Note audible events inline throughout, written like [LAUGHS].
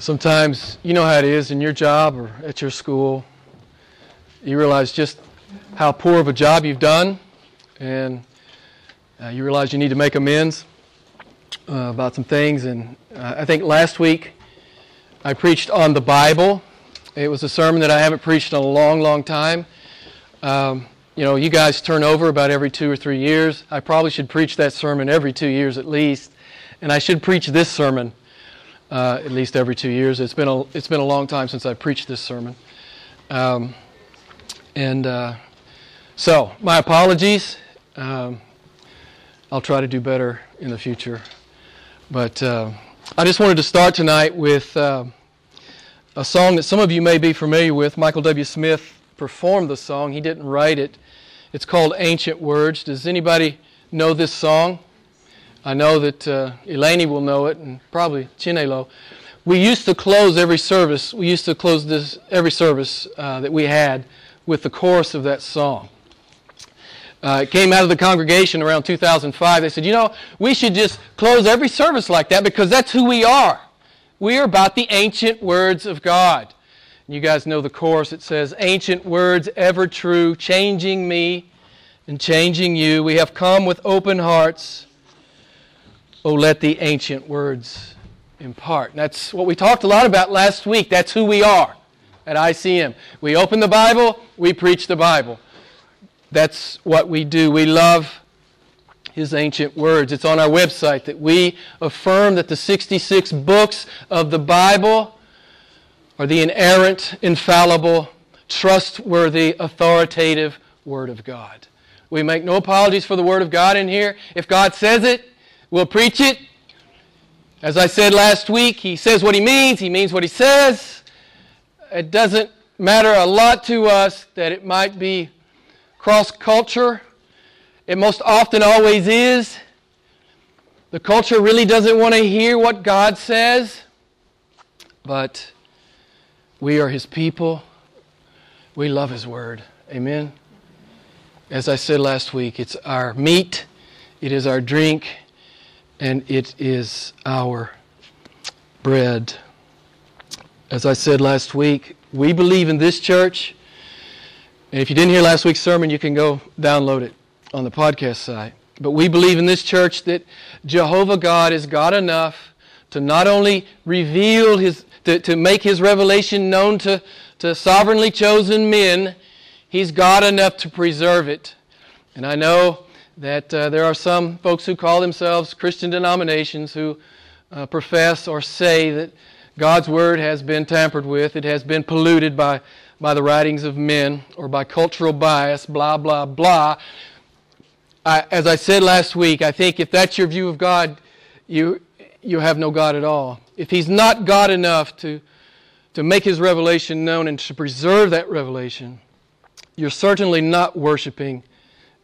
Sometimes you know how it is in your job or at your school. You realize just how poor of a job you've done, and uh, you realize you need to make amends uh, about some things. And uh, I think last week I preached on the Bible. It was a sermon that I haven't preached in a long, long time. Um, you know, you guys turn over about every two or three years. I probably should preach that sermon every two years at least. And I should preach this sermon uh, at least every two years. It's been a, it's been a long time since I preached this sermon. Um, and uh, so, my apologies. Um, I'll try to do better in the future. But uh, I just wanted to start tonight with uh, a song that some of you may be familiar with. Michael W. Smith performed the song, he didn't write it. It's called Ancient Words. Does anybody know this song? I know that uh, Eleni will know it, and probably Chinelo. We used to close every service. We used to close this every service uh, that we had with the chorus of that song. Uh, it came out of the congregation around 2005. They said, you know, we should just close every service like that because that's who we are. We are about the ancient words of God. You guys know the chorus. It says, Ancient words ever true, changing me and changing you. We have come with open hearts Oh, let the ancient words impart. That's what we talked a lot about last week. That's who we are at ICM. We open the Bible, we preach the Bible. That's what we do. We love his ancient words. It's on our website that we affirm that the 66 books of the Bible are the inerrant, infallible, trustworthy, authoritative Word of God. We make no apologies for the Word of God in here. If God says it, We'll preach it. As I said last week, he says what he means, he means what he says. It doesn't matter a lot to us that it might be cross culture. It most often always is. The culture really doesn't want to hear what God says, but we are his people. We love his word. Amen. As I said last week, it's our meat, it is our drink, and it is our bread. As I said last week, we believe in this church. And if you didn't hear last week's sermon, you can go download it on the podcast site. But we believe in this church that Jehovah God is God enough to not only reveal his, to, to make his revelation known to, to sovereignly chosen men, he's God enough to preserve it. And I know that uh, there are some folks who call themselves Christian denominations who uh, profess or say that God's Word has been tampered with, it has been polluted by, by the writings of men or by cultural bias, blah, blah, blah. I, as I said last week, I think if that's your view of God, you, you have no God at all. If He's not God enough to, to make His revelation known and to preserve that revelation, you're certainly not worshiping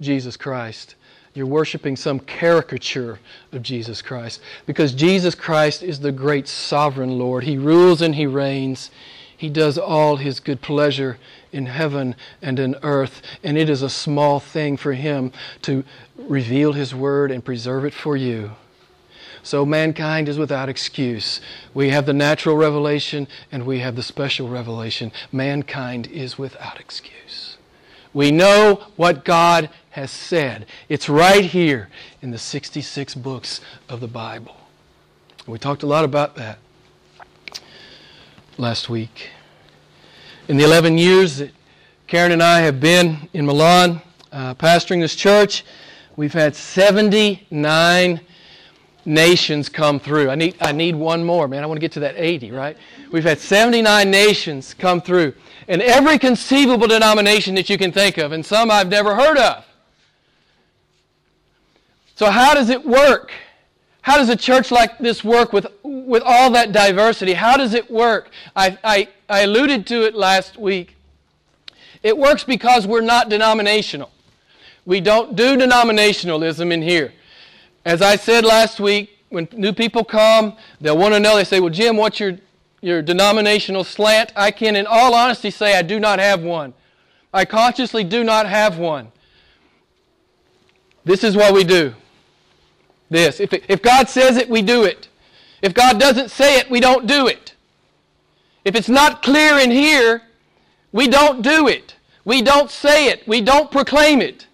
Jesus Christ you're worshiping some caricature of Jesus Christ. Because Jesus Christ is the great sovereign Lord. He rules and He reigns. He does all His good pleasure in heaven and in earth. And it is a small thing for Him to reveal His word and preserve it for you. So mankind is without excuse. We have the natural revelation and we have the special revelation. Mankind is without excuse. We know what God has said. It's right here in the 66 books of the Bible. We talked a lot about that last week. In the 11 years that Karen and I have been in Milan uh, pastoring this church, we've had 79 nations come through. I need, I need one more, man. I want to get to that 80, right? We've had 79 nations come through. And every conceivable denomination that you can think of, and some I've never heard of. So, how does it work? How does a church like this work with, with all that diversity? How does it work? I, I, I alluded to it last week. It works because we're not denominational. We don't do denominationalism in here. As I said last week, when new people come, they'll want to know, they say, Well, Jim, what's your, your denominational slant? I can, in all honesty, say I do not have one. I consciously do not have one. This is what we do. This. If, if God says it, we do it. If God doesn't say it, we don't do it. If it's not clear in here, we don't do it. We don't say it. We don't proclaim it.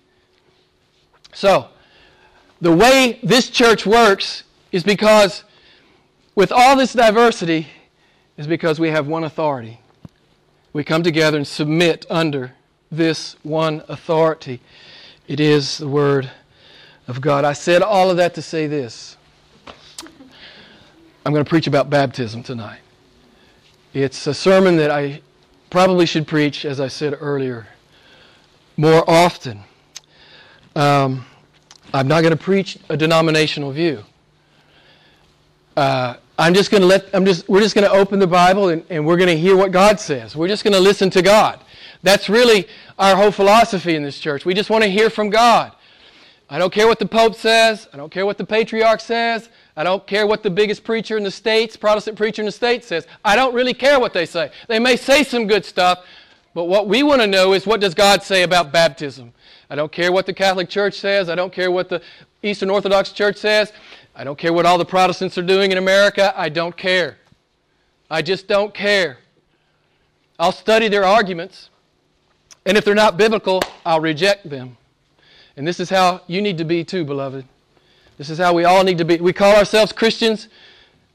So, the way this church works is because, with all this diversity, is because we have one authority. We come together and submit under this one authority. It is the Word of God. I said all of that to say this. I'm going to preach about baptism tonight. It's a sermon that I probably should preach, as I said earlier, more often. Um, I'm not going to preach a denominational view. Uh, I'm just going to let, I'm just, we're just going to open the Bible and, and we're going to hear what God says. We're just going to listen to God. That's really our whole philosophy in this church. We just want to hear from God. I don't care what the Pope says. I don't care what the Patriarch says. I don't care what the biggest preacher in the States, Protestant preacher in the States says. I don't really care what they say. They may say some good stuff, but what we want to know is what does God say about baptism? I don't care what the Catholic Church says. I don't care what the Eastern Orthodox Church says. I don't care what all the Protestants are doing in America. I don't care. I just don't care. I'll study their arguments, and if they're not biblical, I'll reject them. And this is how you need to be too, beloved. This is how we all need to be. We call ourselves Christians.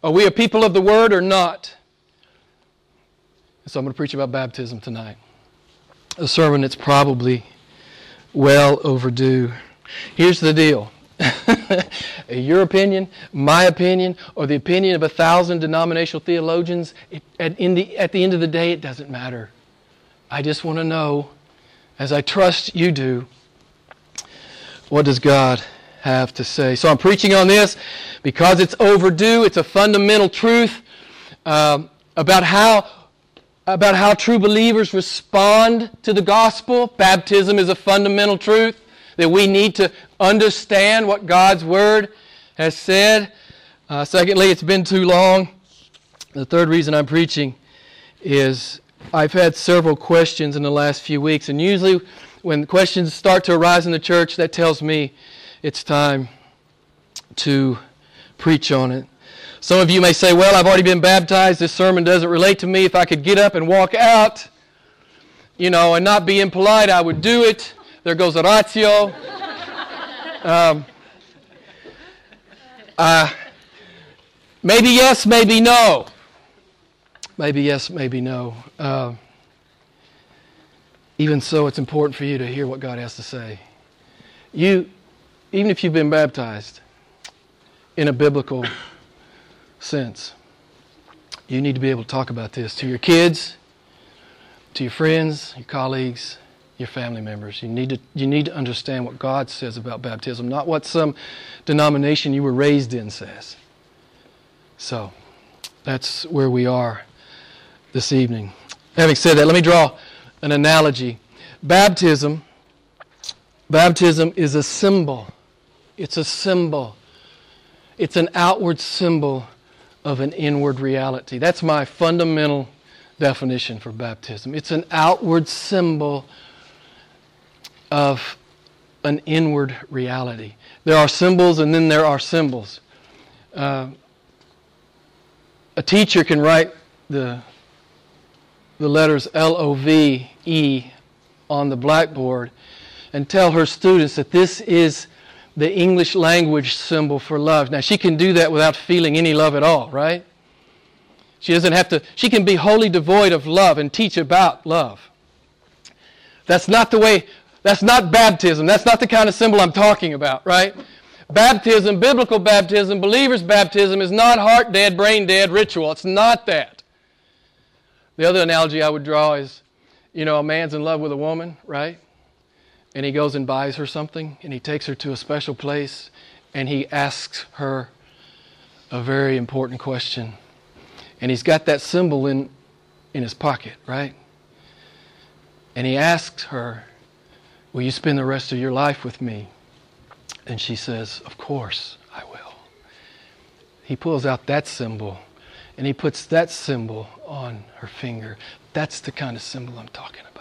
Are we a people of the Word or not? So I'm going to preach about baptism tonight. A sermon that's probably well overdue. Here's the deal. [LAUGHS] Your opinion, my opinion, or the opinion of a thousand denominational theologians, it, at, the, at the end of the day, it doesn't matter. I just want to know, as I trust you do, what does God have to say? So I'm preaching on this because it's overdue. It's a fundamental truth um, about how about how true believers respond to the gospel. Baptism is a fundamental truth that we need to understand what God's word has said. Uh, secondly, it's been too long. The third reason I'm preaching is I've had several questions in the last few weeks, and usually when questions start to arise in the church, that tells me it's time to preach on it. Some of you may say, Well, I've already been baptized. This sermon doesn't relate to me. If I could get up and walk out, you know, and not be impolite, I would do it. There goes Oratio. [LAUGHS] Um, uh, maybe yes, maybe no. Maybe yes, maybe no. Uh, even so, it's important for you to hear what God has to say. You, even if you've been baptized in a biblical sense, you need to be able to talk about this to your kids, to your friends, your colleagues, your family members. You need to, you need to understand what God says about baptism, not what some denomination you were raised in says. So, that's where we are this evening. Having said that, let me draw an analogy. Baptism, baptism is a symbol. It's a symbol. It's an outward symbol of an inward reality. That's my fundamental definition for baptism. It's an outward symbol of an inward reality. There are symbols and then there are symbols. Uh, a teacher can write the the letters L O V E on the blackboard and tell her students that this is the English language symbol for love. Now, she can do that without feeling any love at all, right? She doesn't have to, she can be wholly devoid of love and teach about love. That's not the way, that's not baptism. That's not the kind of symbol I'm talking about, right? Baptism, biblical baptism, believer's baptism is not heart dead, brain dead ritual. It's not that. The other analogy I would draw is you know, a man's in love with a woman, right? And he goes and buys her something, and he takes her to a special place, and he asks her a very important question. And he's got that symbol in, in his pocket, right? And he asks her, Will you spend the rest of your life with me? And she says, Of course I will. He pulls out that symbol and he puts that symbol on her finger. That's the kind of symbol I'm talking about.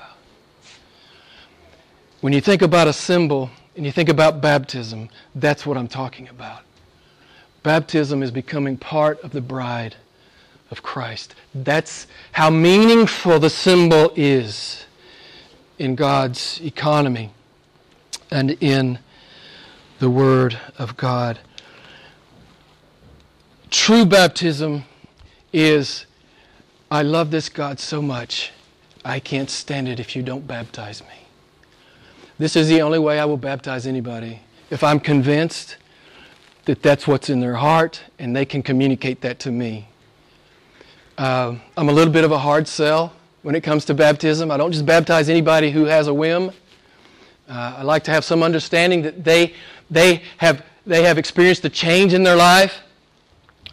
When you think about a symbol and you think about baptism, that's what I'm talking about. Baptism is becoming part of the bride of Christ. That's how meaningful the symbol is in God's economy and in the Word of God. True baptism is I love this God so much, I can't stand it if you don't baptize me. This is the only way I will baptize anybody. If I'm convinced that that's what's in their heart and they can communicate that to me. Uh, I'm a little bit of a hard sell when it comes to baptism. I don't just baptize anybody who has a whim. Uh, I like to have some understanding that they, they, have, they have experienced a change in their life,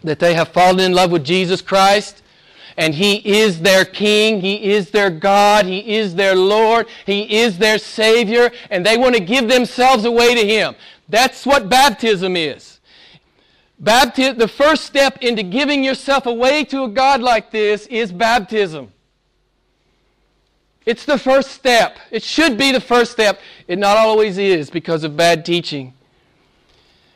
that they have fallen in love with Jesus Christ, and He is their King, He is their God, He is their Lord, He is their Savior, and they want to give themselves away to Him. That's what baptism is. Baptism, the first step into giving yourself away to a God like this is baptism. It's the first step. It should be the first step. It not always is because of bad teaching.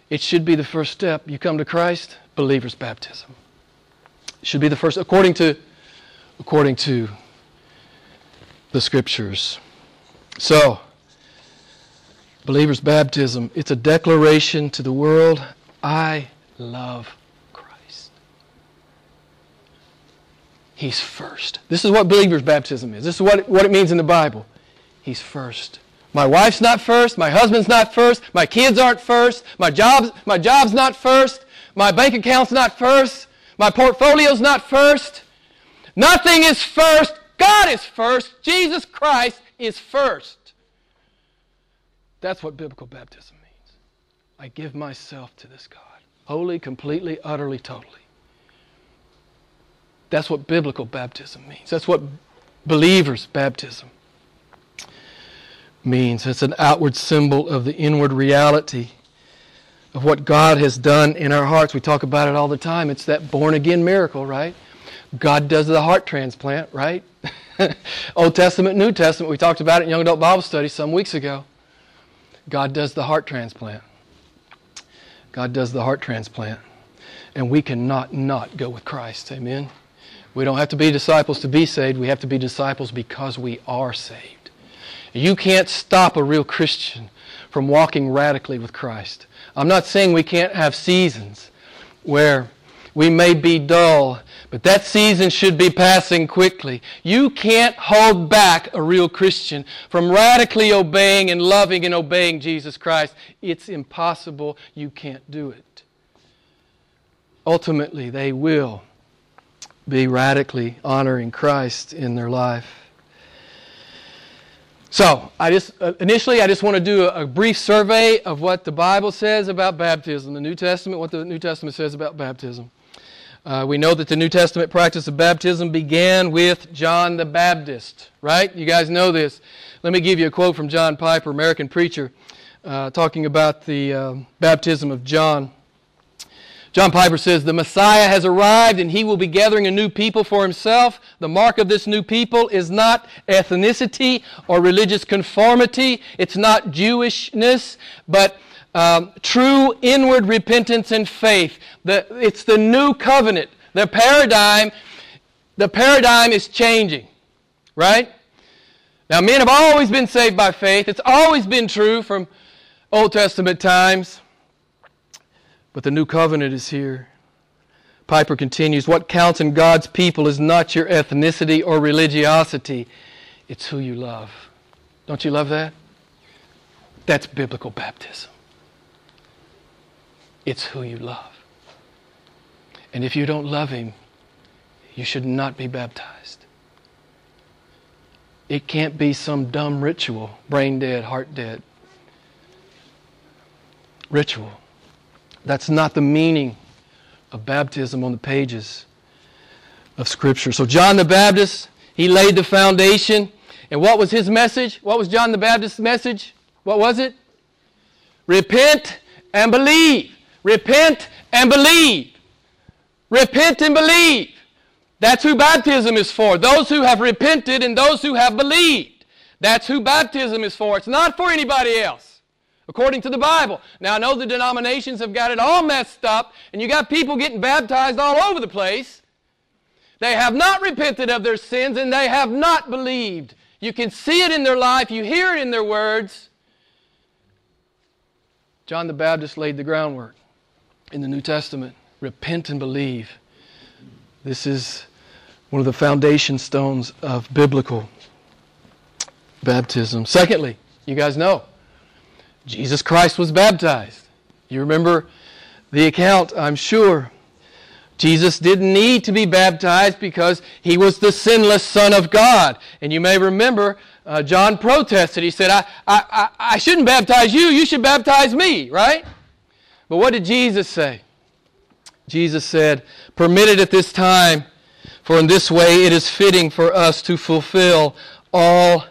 It should be the first step. You come to Christ, believer's baptism. Should be the first according to according to the scriptures. So, believer's baptism, it's a declaration to the world, I love Christ. He's first. This is what believer's baptism is. This is what, what it means in the Bible. He's first. My wife's not first. My husband's not first. My kids aren't first. My job's, my job's not first. My bank account's not first. My portfolio's not first. Nothing is first. God is first. Jesus Christ is first. That's what biblical baptism means. I give myself to this God wholly, completely, utterly, totally. That's what biblical baptism means. That's what believers' baptism means. It's an outward symbol of the inward reality of what God has done in our hearts. We talk about it all the time. It's that born again miracle, right? God does the heart transplant, right? [LAUGHS] Old Testament, New Testament. We talked about it in Young Adult Bible Study some weeks ago. God does the heart transplant. God does the heart transplant. And we cannot not go with Christ. Amen. We don't have to be disciples to be saved. We have to be disciples because we are saved. You can't stop a real Christian from walking radically with Christ. I'm not saying we can't have seasons where we may be dull but that season should be passing quickly. You can't hold back a real Christian from radically obeying and loving and obeying Jesus Christ. It's impossible. You can't do it. Ultimately, they will be radically honoring Christ in their life. So, I just uh, initially I just want to do a, brief survey of what the Bible says about baptism, the New Testament, what the New Testament says about baptism. Uh, we know that the New Testament practice of baptism began with John the Baptist, right? You guys know this. Let me give you a quote from John Piper, American preacher, uh, talking about the uh, baptism of John. John Piper says, The Messiah has arrived and he will be gathering a new people for himself. The mark of this new people is not ethnicity or religious conformity, it's not Jewishness, but um, true inward repentance and faith. The, it's the new covenant. The paradigm, the paradigm is changing, right? Now, men have always been saved by faith. It's always been true from Old Testament times. But the new covenant is here. Piper continues What counts in God's people is not your ethnicity or religiosity, it's who you love. Don't you love that? That's biblical baptism. It's who you love. And if you don't love Him, you should not be baptized. It can't be some dumb ritual, brain dead, heart dead. Ritual. That's not the meaning of baptism on the pages of Scripture. So, John the Baptist, he laid the foundation. And what was his message? What was John the Baptist's message? What was it? Repent and believe. Repent and believe. Repent and believe. That's who baptism is for. Those who have repented and those who have believed. That's who baptism is for. It's not for anybody else, according to the Bible. Now, I know the denominations have got it all messed up, and you got people getting baptized all over the place. They have not repented of their sins and they have not believed. You can see it in their life, you hear it in their words. John the Baptist laid the groundwork in the New Testament. Repent and believe. This is one of the foundation stones of biblical baptism. Secondly, you guys know, Jesus Christ was baptized. You remember the account, I'm sure. Jesus didn't need to be baptized because he was the sinless Son of God. And you may remember uh, John protested. He said, I, I, I shouldn't baptize you, you should baptize me, right? But what did Jesus say? Jesus said, Permitted at this time, for in this way it is fitting for us to fulfill all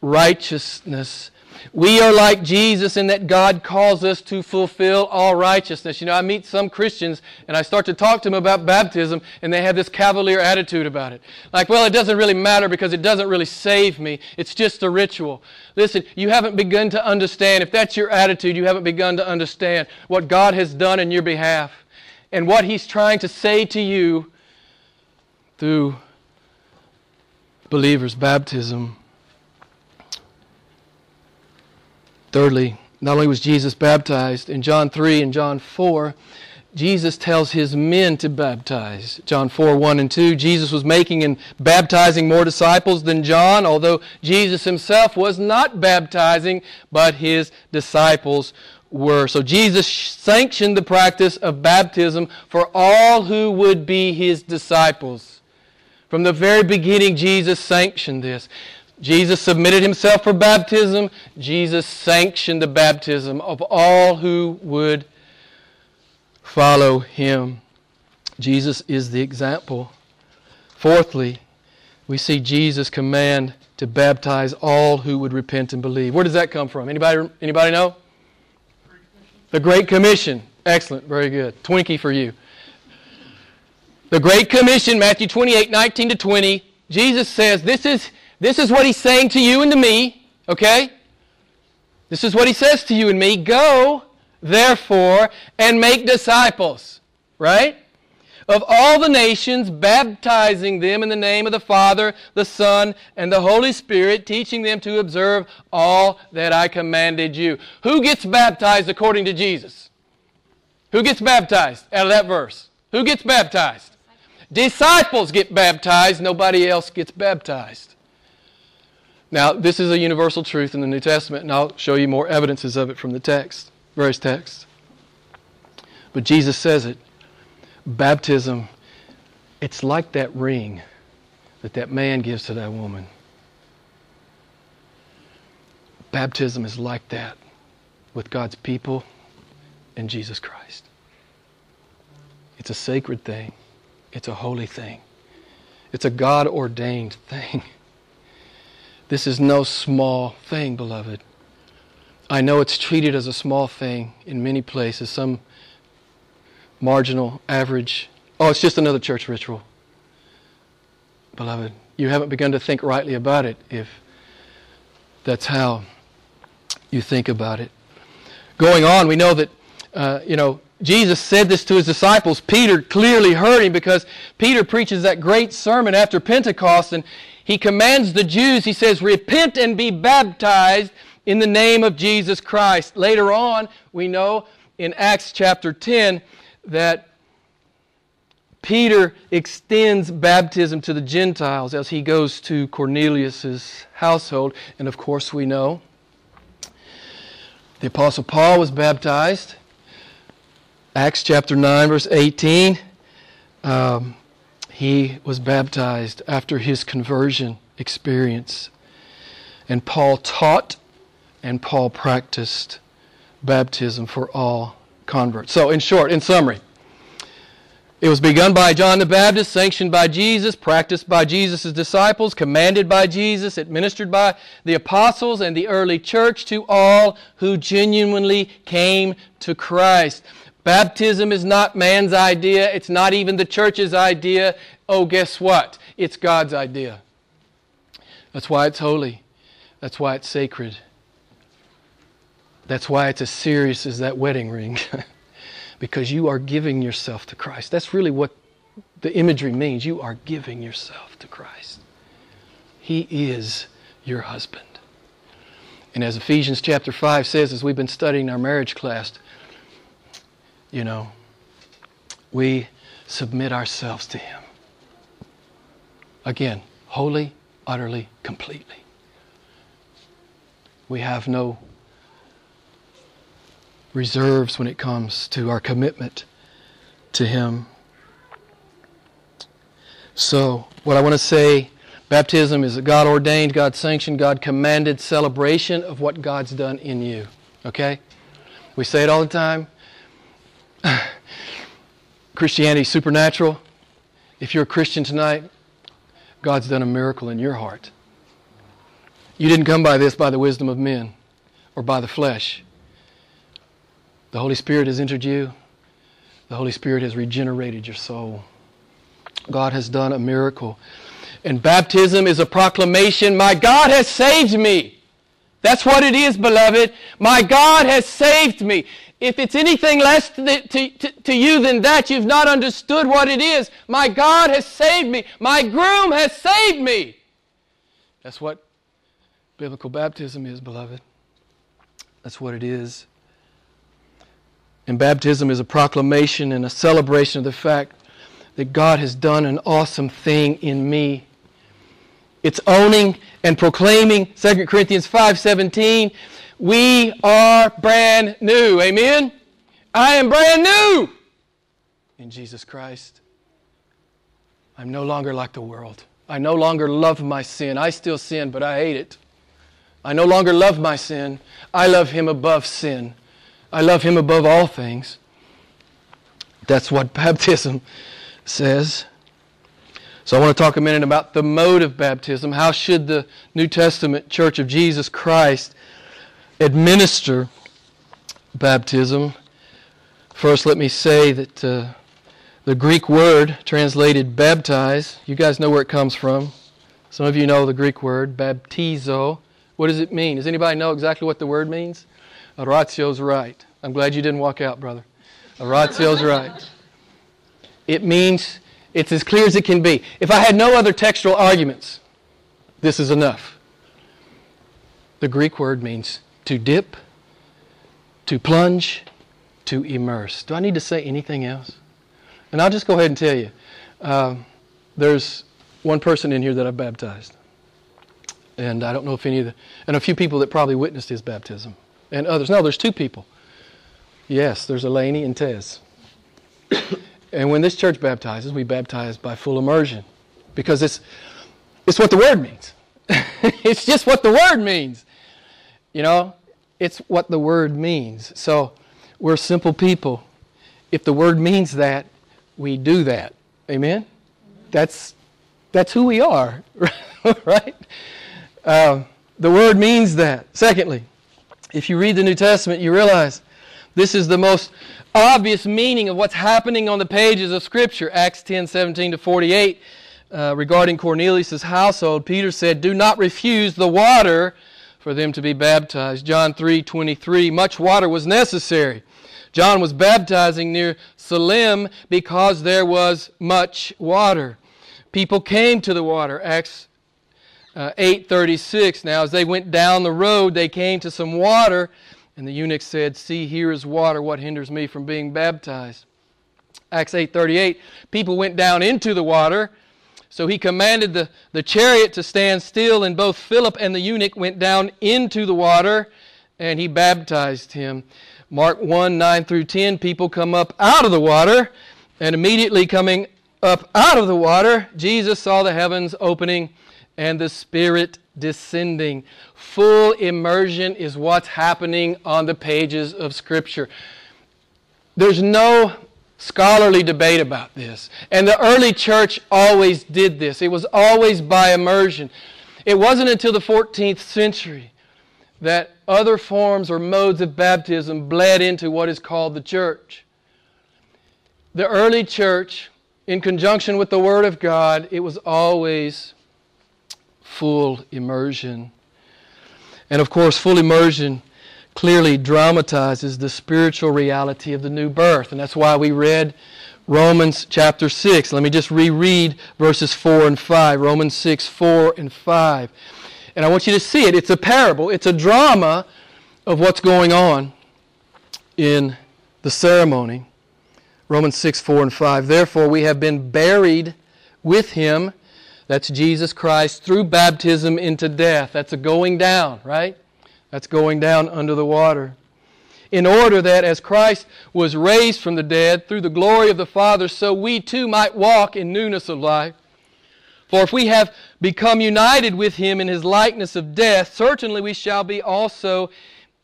righteousness. We are like Jesus in that God calls us to fulfill all righteousness. You know, I meet some Christians and I start to talk to them about baptism and they have this cavalier attitude about it. Like, well, it doesn't really matter because it doesn't really save me. It's just a ritual. Listen, you haven't begun to understand. If that's your attitude, you haven't begun to understand what God has done in your behalf and what He's trying to say to you through believers' baptism. Thirdly, not only was Jesus baptized, in John 3 and John 4, Jesus tells his men to baptize. John 4, 1 and 2. Jesus was making and baptizing more disciples than John, although Jesus himself was not baptizing, but his disciples were. So Jesus sanctioned the practice of baptism for all who would be his disciples. From the very beginning, Jesus sanctioned this. Jesus submitted himself for baptism. Jesus sanctioned the baptism of all who would follow him. Jesus is the example. Fourthly, we see Jesus command to baptize all who would repent and believe. Where does that come from? Anybody anybody know? The Great Commission. Excellent, very good. Twinkie for you. The Great Commission, Matthew 28, 19 to 20. Jesus says, This is this is what he's saying to you and to me, okay? This is what he says to you and me. Go, therefore, and make disciples, right? Of all the nations, baptizing them in the name of the Father, the Son, and the Holy Spirit, teaching them to observe all that I commanded you. Who gets baptized according to Jesus? Who gets baptized out of that verse? Who gets baptized? Disciples get baptized, nobody else gets baptized. Now, this is a universal truth in the New Testament, and I'll show you more evidences of it from the text, various texts. But Jesus says it. Baptism, it's like that ring that that man gives to that woman. Baptism is like that with God's people and Jesus Christ. It's a sacred thing. It's a holy thing. It's a God ordained [LAUGHS] thing. This is no small thing, beloved. I know it's treated as a small thing in many places, some marginal, average. Oh, it's just another church ritual. Beloved, you haven't begun to think rightly about it if that's how you think about it. Going on, we know that, uh, you know, Jesus said this to his disciples. Peter clearly heard him because Peter preaches that great sermon after Pentecost, and he commands the Jews, he says, repent and be baptized in the name of Jesus Christ. Later on, we know in Acts chapter 10 that Peter extends baptism to the Gentiles as he goes to Cornelius' household. And of course, we know the Apostle Paul was baptized. Acts chapter 9, verse 18. Um, he was baptized after his conversion experience. And Paul taught and Paul practiced baptism for all converts. So, in short, in summary, it was begun by John the Baptist, sanctioned by Jesus, practiced by Jesus' disciples, commanded by Jesus, administered by the apostles and the early church to all who genuinely came to Christ. Baptism is not man's idea. It's not even the church's idea. Oh, guess what? It's God's idea. That's why it's holy. That's why it's sacred. That's why it's as serious as that wedding ring. [LAUGHS] because you are giving yourself to Christ. That's really what the imagery means you are giving yourself to Christ. He is your husband. And as Ephesians chapter 5 says, as we've been studying our marriage class, you know, we submit ourselves to Him. Again, wholly, utterly, completely. We have no reserves when it comes to our commitment to Him. So, what I want to say baptism is a God ordained, God sanctioned, God commanded celebration of what God's done in you. Okay? We say it all the time. [SIGHS] Christianity is supernatural. If you're a Christian tonight, God's done a miracle in your heart. You didn't come by this by the wisdom of men or by the flesh. The Holy Spirit has entered you. The Holy Spirit has regenerated your soul. God has done a miracle. And baptism is a proclamation My God has saved me. That's what it is, beloved. My God has saved me. If it's anything less to, to, to, you than that, you've not understood what it is. My God has saved me. My groom has saved me. That's what biblical baptism is, beloved. That's what it is. And baptism is a proclamation and a celebration of the fact that God has done an awesome thing in me. It's owning and proclaiming 2 Corinthians 5:17, we are brand new. Amen. I am brand new in Jesus Christ. I'm no longer like the world. I no longer love my sin. I still sin, but I hate it. I no longer love my sin. I love him above sin. I love him above all things. That's what [LAUGHS] baptism says. So I want to talk a minute about the mode of baptism. How should the New Testament Church of Jesus Christ administer baptism? First, let me say that uh, the Greek word translated baptize, you guys know where it comes from. Some of you know the Greek word, baptizo. What does it mean? Does anybody know exactly what the word means? Oratio's right. I'm glad you didn't walk out, brother. Oratio's right. It means it's as clear as it can be. If I had no other textual arguments, this is enough. The Greek word means to dip, to plunge, to immerse. Do I need to say anything else? And I'll just go ahead and tell you uh, there's one person in here that I've baptized. And I don't know if any of the, and a few people that probably witnessed his baptism and others. No, there's two people. Yes, there's Elaney and Tez. [COUGHS] and when this church baptizes, we baptize by full immersion because it's, it's what the word means. [LAUGHS] it's just what the word means. You know, it's what the word means. So we're simple people. If the word means that, we do that. Amen? That's, that's who we are, [LAUGHS] right? Um, the word means that. Secondly, if you read the New Testament, you realize this is the most obvious meaning of what's happening on the pages of Scripture. Acts 10 17 to 48, uh, regarding Cornelius' household, Peter said, Do not refuse the water for them to be baptized. John 3 23, much water was necessary. John was baptizing near Salim because there was much water. People came to the water. Acts uh, 8:36. Now, as they went down the road, they came to some water, and the eunuch said, "See, here is water. What hinders me from being baptized?" Acts 8:38. People went down into the water, so he commanded the, the chariot to stand still, and both Philip and the eunuch went down into the water, and he baptized him. Mark 1 9 through 10. People come up out of the water, and immediately coming up out of the water, Jesus saw the heavens opening and the Spirit descending. Full immersion is what's happening on the pages of Scripture. There's no scholarly debate about this. And the early church always did this, it was always by immersion. It wasn't until the 14th century that other forms or modes of baptism bled into what is called the church. The early church, in conjunction with the Word of God, it was always full immersion. And of course, full immersion clearly dramatizes the spiritual reality of the new birth. And that's why we read Romans chapter 6. Let me just reread verses 4 and 5. Romans 6, 4 and 5. And I want you to see it. It's a parable, it's a drama of what's going on in the ceremony. Romans 6, 4 and 5. Therefore, we have been buried with him, that's Jesus Christ, through baptism into death. That's a going down, right? That's going down under the water. In order that as Christ was raised from the dead through the glory of the Father, so we too might walk in newness of life. For if we have become united with him in his likeness of death, certainly we shall be also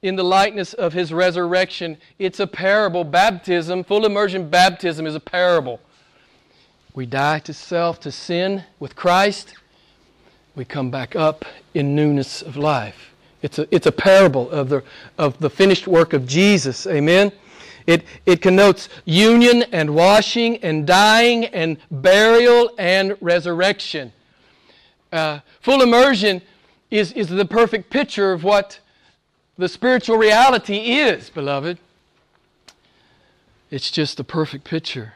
in the likeness of his resurrection. It's a parable. Baptism, full immersion baptism, is a parable. We die to self, to sin with Christ. We come back up in newness of life. It's a, it's a parable of the, of the finished work of Jesus. Amen? It, it connotes union and washing and dying and burial and resurrection. Uh, full immersion is, is the perfect picture of what the spiritual reality is, beloved. It's just the perfect picture.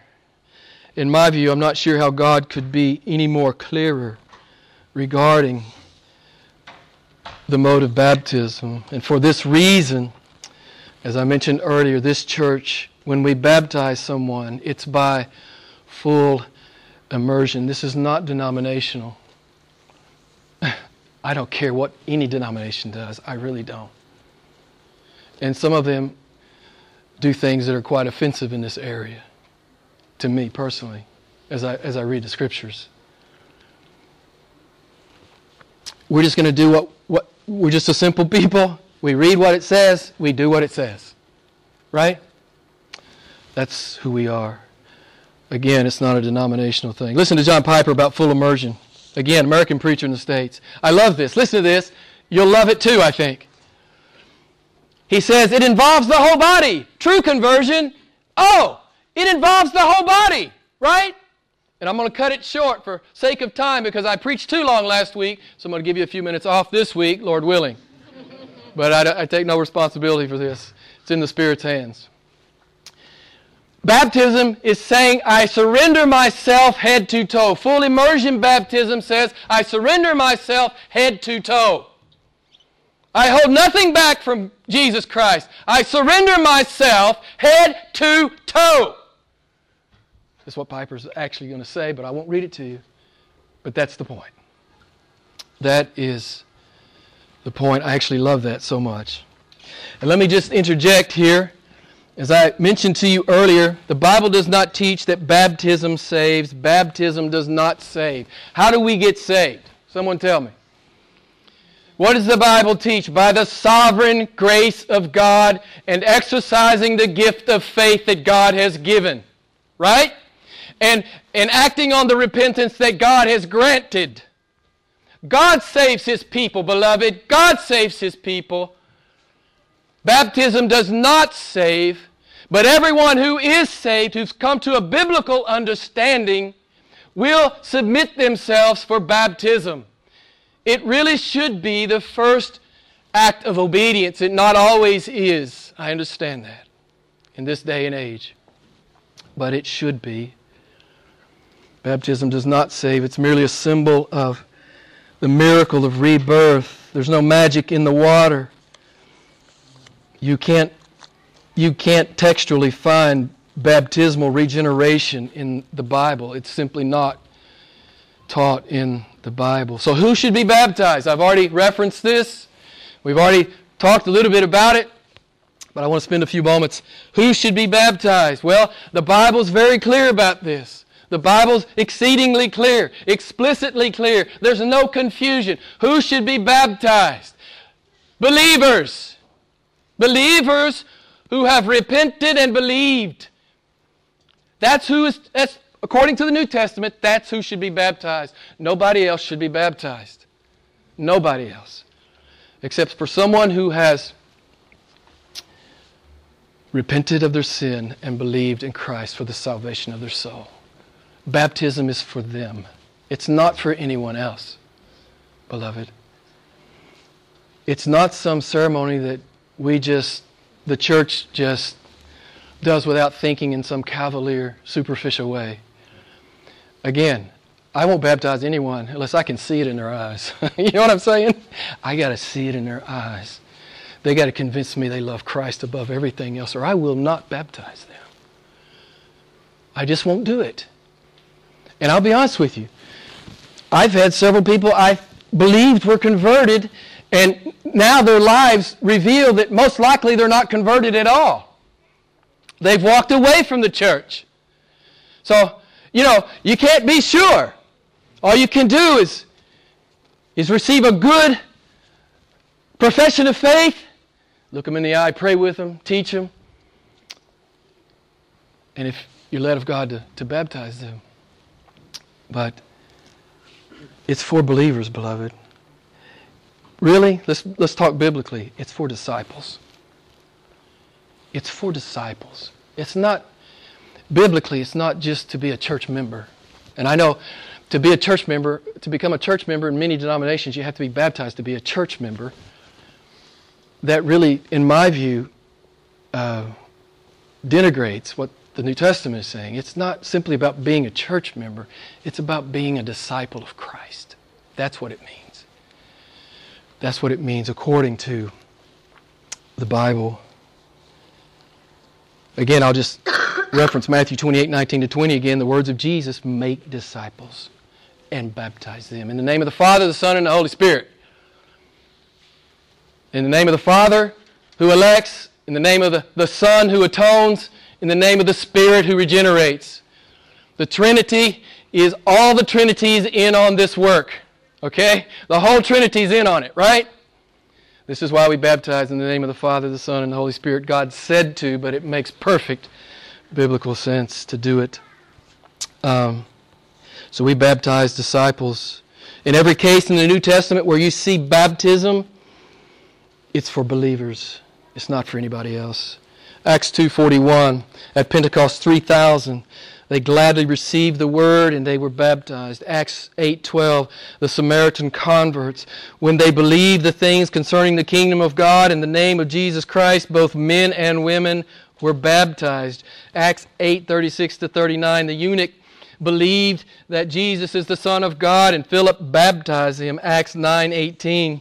In my view, I'm not sure how God could be any more clearer regarding the mode of baptism. And for this reason, as I mentioned earlier, this church, when we baptize someone, it's by full immersion. This is not denominational. [SIGHS] I don't care what any denomination does. I really don't. And some of them do things that are quite offensive in this area to me personally as I, as I read the scriptures. We're just going to do what, what, we're just a simple people. We read what it says, we do what it says. Right? That's who we are. Again, it's not a denominational thing. Listen to John Piper about full immersion. Again, American preacher in the States. I love this. Listen to this. You'll love it too, I think. He says it involves the whole body. True conversion, oh, it involves the whole body, right? And I'm going to cut it short for sake of time because I preached too long last week, so I'm going to give you a few minutes off this week, Lord willing. but I, I take no responsibility for this. It's in the Spirit's hands. Baptism is saying, I surrender myself head to toe. Full immersion baptism says, I surrender myself head to toe. I hold nothing back from Jesus Christ. I surrender myself head to toe. That's what Piper's actually going to say, but I won't read it to you. But that's the point. That is the point. I actually love that so much. And let me just interject here. As I mentioned to you earlier, the Bible does not teach that baptism saves. Baptism does not save. How do we get saved? Someone tell me. What does the Bible teach? By the sovereign grace of God and exercising the gift of faith that God has given. Right? And, and acting on the repentance that God has granted. God saves His people, beloved. God saves His people. Baptism does not save, but everyone who is saved, who's come to a biblical understanding, will submit themselves for baptism. It really should be the first act of obedience. It not always is. I understand that in this day and age. But it should be. Baptism does not save, it's merely a symbol of the miracle of rebirth. There's no magic in the water. You can't, you can't textually find baptismal regeneration in the Bible. It's simply not taught in the Bible. So, who should be baptized? I've already referenced this. We've already talked a little bit about it, but I want to spend a few moments. Who should be baptized? Well, the Bible's very clear about this. The Bible's exceedingly clear, explicitly clear. There's no confusion. Who should be baptized? Believers. Believers who have repented and believed. That's who is, that's According to the New Testament, that's who should be baptized. Nobody else should be baptized. Nobody else. Except for someone who has repented of their sin and believed in Christ for the salvation of their soul. Baptism is for them, it's not for anyone else, beloved. It's not some ceremony that we just, the church just does without thinking in some cavalier, superficial way. Again, I won't baptize anyone unless I can see it in their eyes. [LAUGHS] you know what I'm saying? I got to see it in their eyes. They got to convince me they love Christ above everything else, or I will not baptize them. I just won't do it. And I'll be honest with you. I've had several people I believed were converted, and now their lives reveal that most likely they're not converted at all. They've walked away from the church. So, you know, you can't be sure. All you can do is, is receive a good profession of faith, look them in the eye, pray with them, teach them, and if you're led of God to, to baptize them. But it's for believers, beloved. Really? Let's, let's talk biblically. It's for disciples. It's for disciples. It's not, biblically, it's not just to be a church member. And I know to be a church member, to become a church member in many denominations, you have to be baptized to be a church member. That really, in my view, uh, denigrates what the New Testament is saying. It's not simply about being a church member, it's about being a disciple of Christ. That's what it means. That's what it means according to the Bible. Again, I'll just [COUGHS] reference Matthew 28 19 to 20 again. The words of Jesus make disciples and baptize them. In the name of the Father, the Son, and the Holy Spirit. In the name of the Father who elects, in the name of the, the Son who atones, in the name of the Spirit who regenerates. The Trinity is all the Trinities in on this work. Okay? The whole Trinity's in on it, right? This is why we baptize in the name of the Father, the Son, and the Holy Spirit. God said to, but it makes perfect biblical sense to do it. Um, so we baptize disciples. In every case in the New Testament where you see baptism, it's for believers. It's not for anybody else. Acts 2:41 at Pentecost 3000 they gladly received the word and they were baptized. Acts 8:12 the Samaritan converts when they believed the things concerning the kingdom of God in the name of Jesus Christ both men and women were baptized. Acts 8:36 to 39 the eunuch believed that Jesus is the son of God and Philip baptized him. Acts 9:18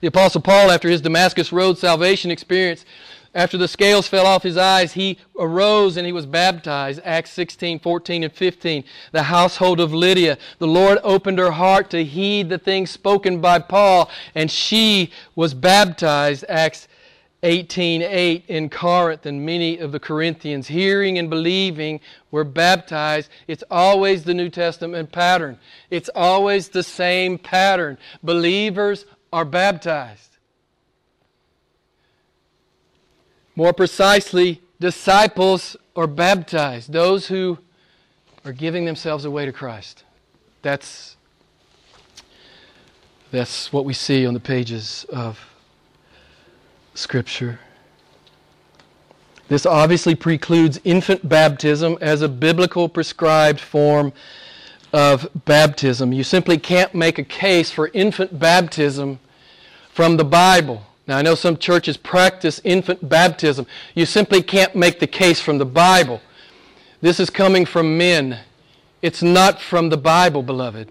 the apostle Paul after his Damascus road salvation experience after the scales fell off his eyes, he arose and he was baptized. Acts 16, 14, and 15. The household of Lydia. The Lord opened her heart to heed the things spoken by Paul, and she was baptized. Acts 18, 8 in Corinth, and many of the Corinthians, hearing and believing, were baptized. It's always the New Testament pattern. It's always the same pattern. Believers are baptized. More precisely, disciples are baptized, those who are giving themselves away to Christ. That's, that's what we see on the pages of Scripture. This obviously precludes infant baptism as a biblical prescribed form of baptism. You simply can't make a case for infant baptism from the Bible. Now, I know some churches practice infant baptism. You simply can't make the case from the Bible. This is coming from men. It's not from the Bible, beloved.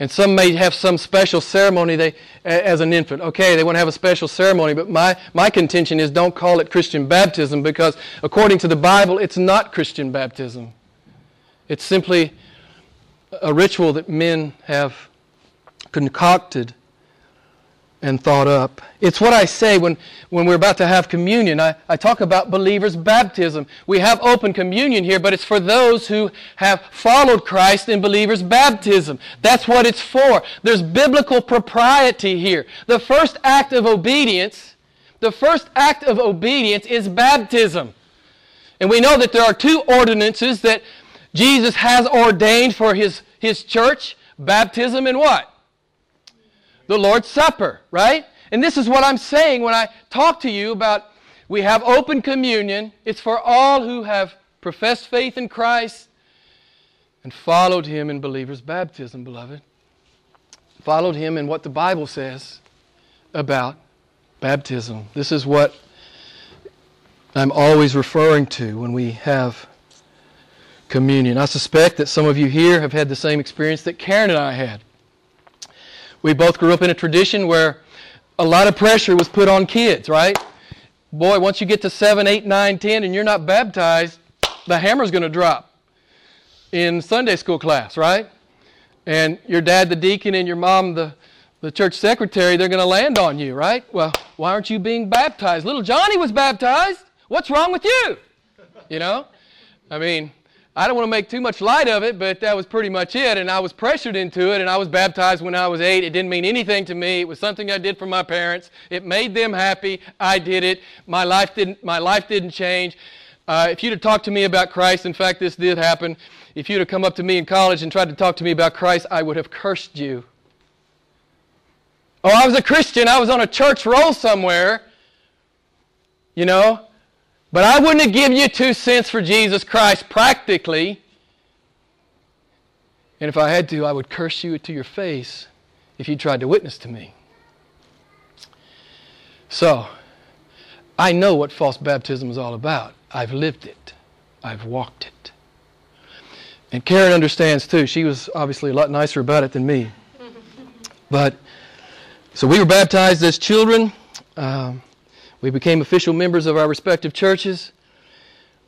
And some may have some special ceremony they, as an infant. Okay, they want to have a special ceremony, but my, my contention is don't call it Christian baptism because according to the Bible, it's not Christian baptism. It's simply a ritual that men have concocted and thought up. It's what I say when, when we're about to have communion. I, I talk about believers' baptism. We have open communion here, but it's for those who have followed Christ in believers' baptism. That's what it's for. There's biblical propriety here. The first act of obedience, the first act of obedience is baptism. And we know that there are two ordinances that Jesus has ordained for his, his church baptism and what? The Lord's Supper, right? And this is what I'm saying when I talk to you about we have open communion. It's for all who have professed faith in Christ and followed Him in believers' baptism, beloved. Followed Him in what the Bible says about baptism. This is what I'm always referring to when we have communion. I suspect that some of you here have had the same experience that Karen and I had. We both grew up in a tradition where a lot of pressure was put on kids, right? Boy, once you get to 7, 8, 9, 10 and you're not baptized, the hammer's going to drop in Sunday school class, right? And your dad, the deacon, and your mom, the, the church secretary, they're going to land on you, right? Well, why aren't you being baptized? Little Johnny was baptized. What's wrong with you? You know? I mean, I don't want to make too much light of it, but that was pretty much it. And I was pressured into it, and I was baptized when I was eight. It didn't mean anything to me. It was something I did for my parents. It made them happy. I did it. My life didn't, my life didn't change. Uh, if you'd have talked to me about Christ, in fact, this did happen. If you'd have come up to me in college and tried to talk to me about Christ, I would have cursed you. Oh, I was a Christian. I was on a church roll somewhere. You know? But I wouldn't have given you two cents for Jesus Christ practically. And if I had to, I would curse you to your face if you tried to witness to me. So, I know what false baptism is all about. I've lived it, I've walked it. And Karen understands too. She was obviously a lot nicer about it than me. [LAUGHS] But, so we were baptized as children. Um, we became official members of our respective churches,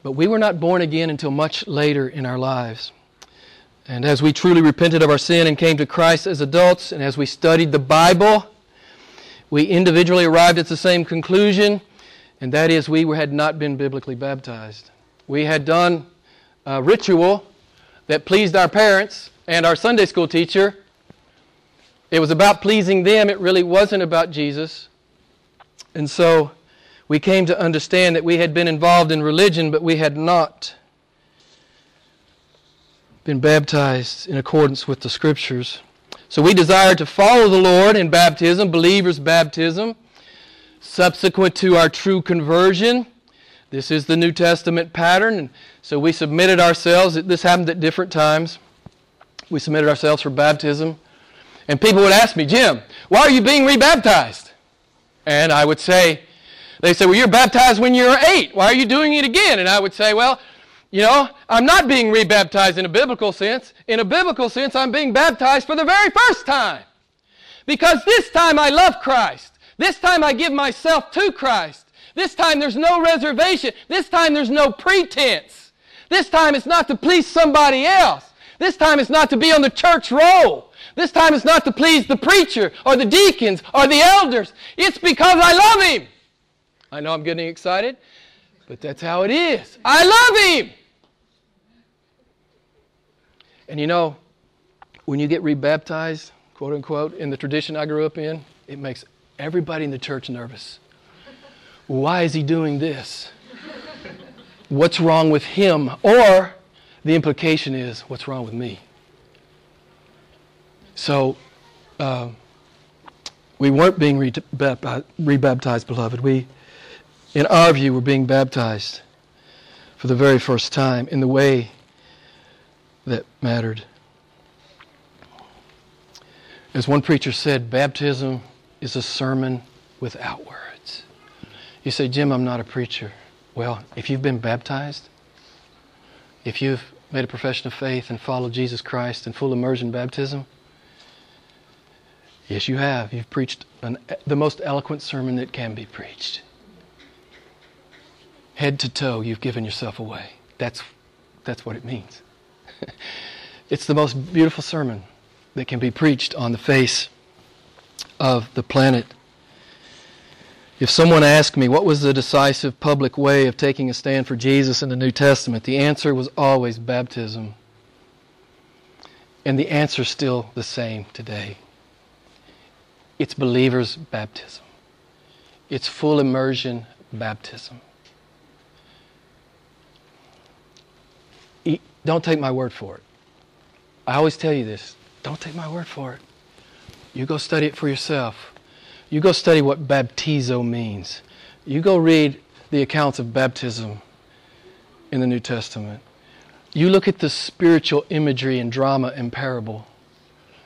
but we were not born again until much later in our lives. And as we truly repented of our sin and came to Christ as adults, and as we studied the Bible, we individually arrived at the same conclusion, and that is we had not been biblically baptized. We had done a ritual that pleased our parents and our Sunday school teacher. It was about pleasing them, it really wasn't about Jesus. And so we came to understand that we had been involved in religion, but we had not been baptized in accordance with the Scriptures. So we desired to follow the Lord in baptism, believers' baptism, subsequent to our true conversion. This is the New Testament pattern. And So we submitted ourselves. This happened at different times. We submitted ourselves for baptism. And people would ask me, Jim, why are you being rebaptized? And I would say, they say, Well, you're baptized when you're eight. Why are you doing it again? And I would say, Well, you know, I'm not being rebaptized in a biblical sense. In a biblical sense, I'm being baptized for the very first time. Because this time I love Christ. This time I give myself to Christ. This time there's no reservation. This time there's no pretense. This time it's not to please somebody else. This time it's not to be on the church roll. This time it's not to please the preacher or the deacons or the elders. It's because I love Him. I know I'm getting excited, but that's how it is. I love Him. And you know, when you get rebaptized, quote unquote, in the tradition I grew up in, it makes everybody in the church nervous. Why is he doing this? What's wrong with him? Or the implication is, what's wrong with me? So, uh, we weren't being rebaptized, beloved. We in our view, we're being baptized for the very first time in the way that mattered. As one preacher said, baptism is a sermon without words. You say, Jim, I'm not a preacher. Well, if you've been baptized, if you've made a profession of faith and followed Jesus Christ in full immersion baptism, yes, you have. You've preached an, the most eloquent sermon that can be preached head to toe, you've given yourself away. That's, that's what it means. [LAUGHS] it's the most beautiful sermon that can be preached on the face of the planet. If someone asked me what was the decisive public way of taking a stand for Jesus in the New Testament, the answer was always baptism. And the answer is still the same today. It's believers' baptism. It's full immersion baptism. Don't take my word for it. I always tell you this don't take my word for it. You go study it for yourself. You go study what baptizo means. You go read the accounts of baptism in the New Testament. You look at the spiritual imagery and drama and parable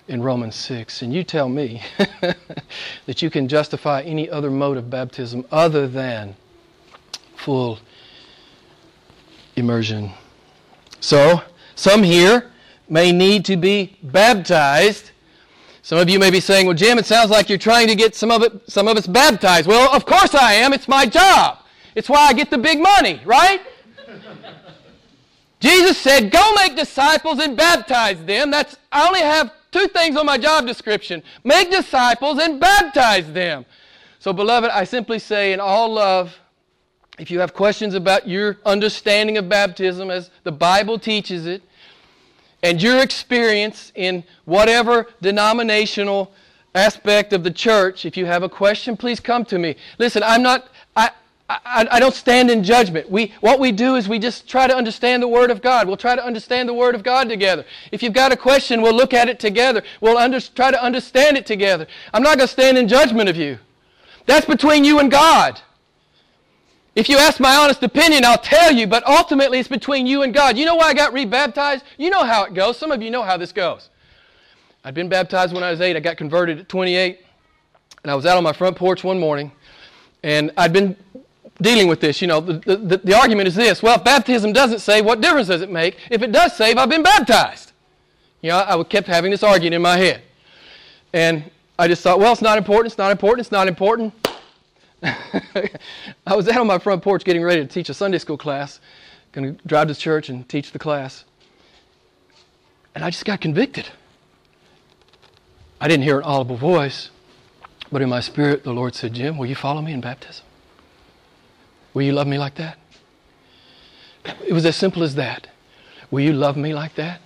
in Romans 6, and you tell me [LAUGHS] that you can justify any other mode of baptism other than full immersion. So, some here may need to be baptized. Some of you may be saying, "Well, Jim, it sounds like you're trying to get some of it some of us baptized." Well, of course I am. It's my job. It's why I get the big money, right? Jesus said, "Go make disciples and baptize them." That's I only have two things on my job description. Make disciples and baptize them. So, beloved, I simply say in all love, if you have questions about your understanding of baptism as the Bible teaches it, and your experience in whatever denominational aspect of the church, if you have a question, please come to me. Listen, I'm not, I, I, I, don't stand in judgment. We, what we do is we just try to understand the Word of God. We'll try to understand the Word of God together. If you've got a question, we'll look at it together. We'll under, try to understand it together. I'm not going to stand in judgment of you. That's between you and God. If you ask my honest opinion, I'll tell you, but ultimately it's between you and God. You know why I got rebaptized? You know how it goes. Some of you know how this goes. I'd been baptized when I was eight. I got converted at 28. And I was out on my front porch one morning, and I'd been dealing with this. You know, the, the, the argument is this well, if baptism doesn't save, what difference does it make? If it does save, I've been baptized. You know, I kept having this argument in my head. And I just thought, well, it's not important, it's not important, it's not important. [LAUGHS] I was out on my front porch getting ready to teach a Sunday school class, going to drive to church and teach the class. And I just got convicted. I didn't hear an audible voice, but in my spirit, the Lord said, Jim, will you follow me in baptism? Will you love me like that? It was as simple as that. Will you love me like that?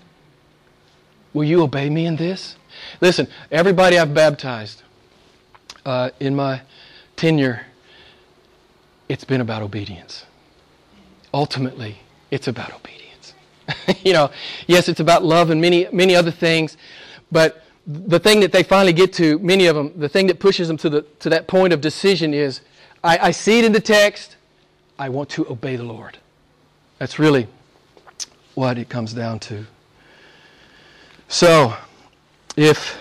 Will you obey me in this? Listen, everybody I've baptized uh, in my tenure, it's been about obedience. Ultimately, it's about obedience. [LAUGHS] you know, yes, it's about love and many, many other things, but the thing that they finally get to, many of them, the thing that pushes them to, the, to that point of decision is I, I see it in the text, I want to obey the Lord. That's really what it comes down to. So, if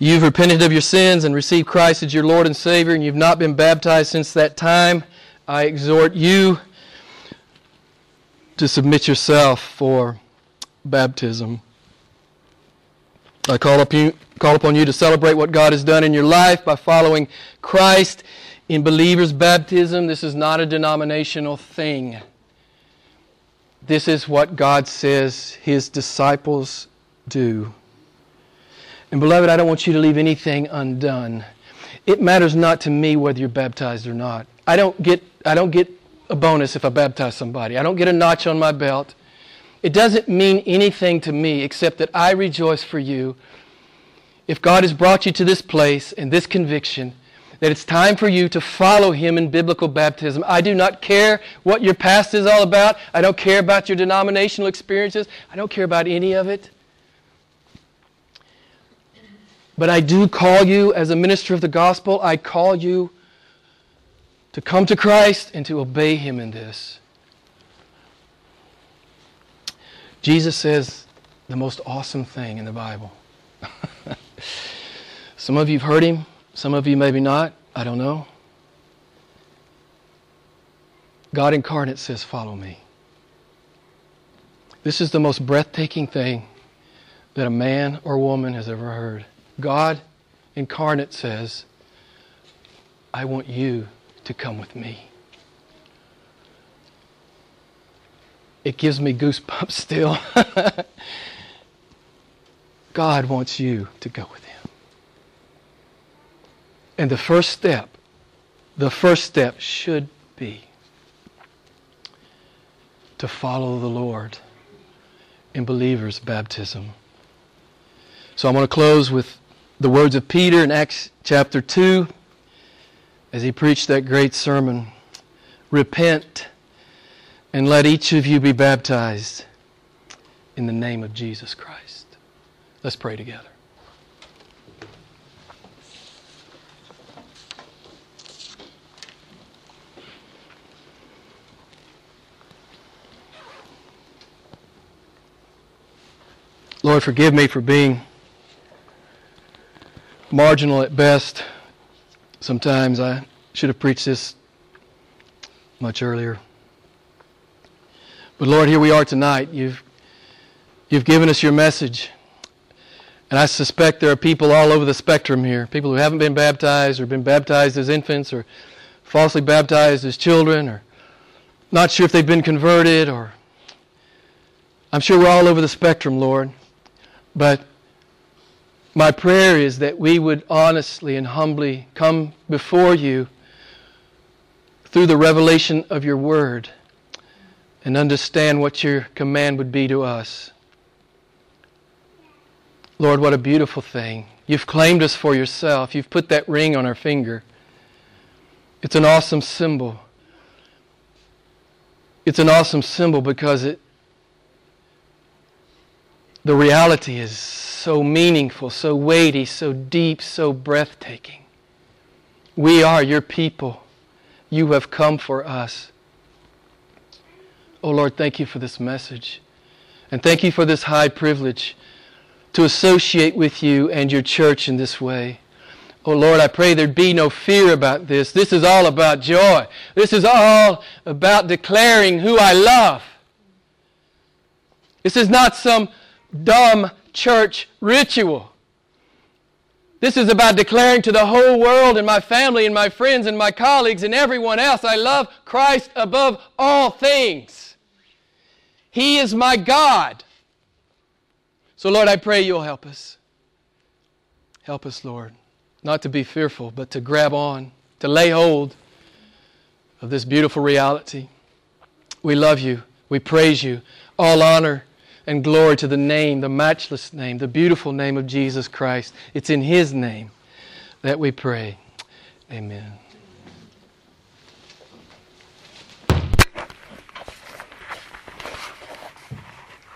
you've repented of your sins and received Christ as your Lord and Savior, and you've not been baptized since that time, I exhort you to submit yourself for baptism. I call, up you, call upon you to celebrate what God has done in your life by following Christ in believers' baptism. This is not a denominational thing. This is what God says His disciples do. And beloved, I don't want you to leave anything undone. It matters not to me whether you're baptized or not. I don't get, I don't get a bonus if I baptize somebody. I don't get a notch on my belt. It doesn't mean anything to me except that I rejoice for you. If God has brought you to this place and this conviction, that it's time for you to follow Him in biblical baptism. I do not care what your past is all about. I don't care about your denominational experiences. I don't care about any of it. But I do call you, as a minister of the gospel, I call you to come to Christ and to obey Him in this. Jesus says the most awesome thing in the Bible. [LAUGHS] some of you have heard Him, some of you maybe not. I don't know. God incarnate says, Follow me. This is the most breathtaking thing that a man or woman has ever heard. God incarnate says, I want you to come with me. It gives me goosebumps [LAUGHS] still. God wants you to go with Him. And the first step, the first step should be to follow the Lord in believers' baptism. So I'm going to close with the words of Peter in Acts chapter 2 as he preached that great sermon Repent and let each of you be baptized in the name of Jesus Christ. Let's pray together. Lord, forgive me for being marginal at best. Sometimes I should have preached this much earlier. But Lord, here we are tonight. You've, you've given us your message. And I suspect there are people all over the spectrum here people who haven't been baptized or been baptized as infants or falsely baptized as children or not sure if they've been converted or I'm sure we're all over the spectrum, Lord. But my prayer is that we would honestly and humbly come before you through the revelation of your word and understand what your command would be to us. Lord, what a beautiful thing. You've claimed us for yourself. You've put that ring on our finger. It's an awesome symbol. It's an awesome symbol because it the reality is so meaningful, so weighty, so deep, so breathtaking. We are your people. You have come for us. Oh Lord, thank you for this message. And thank you for this high privilege to associate with you and your church in this way. Oh Lord, I pray there'd be no fear about this. This is all about joy. This is all about declaring who I love. This is not some dumb church ritual. This is about declaring to the whole world and my family and my friends and my colleagues and everyone else I love Christ above all things. He is my God. So, Lord, I pray you'll help us. Help us, Lord, not to be fearful, but to grab on, to lay hold of this beautiful reality. We love you. We praise you. All honor and glory to the name, the matchless name, the beautiful name of Jesus Christ. It's in His name that we pray. Amen.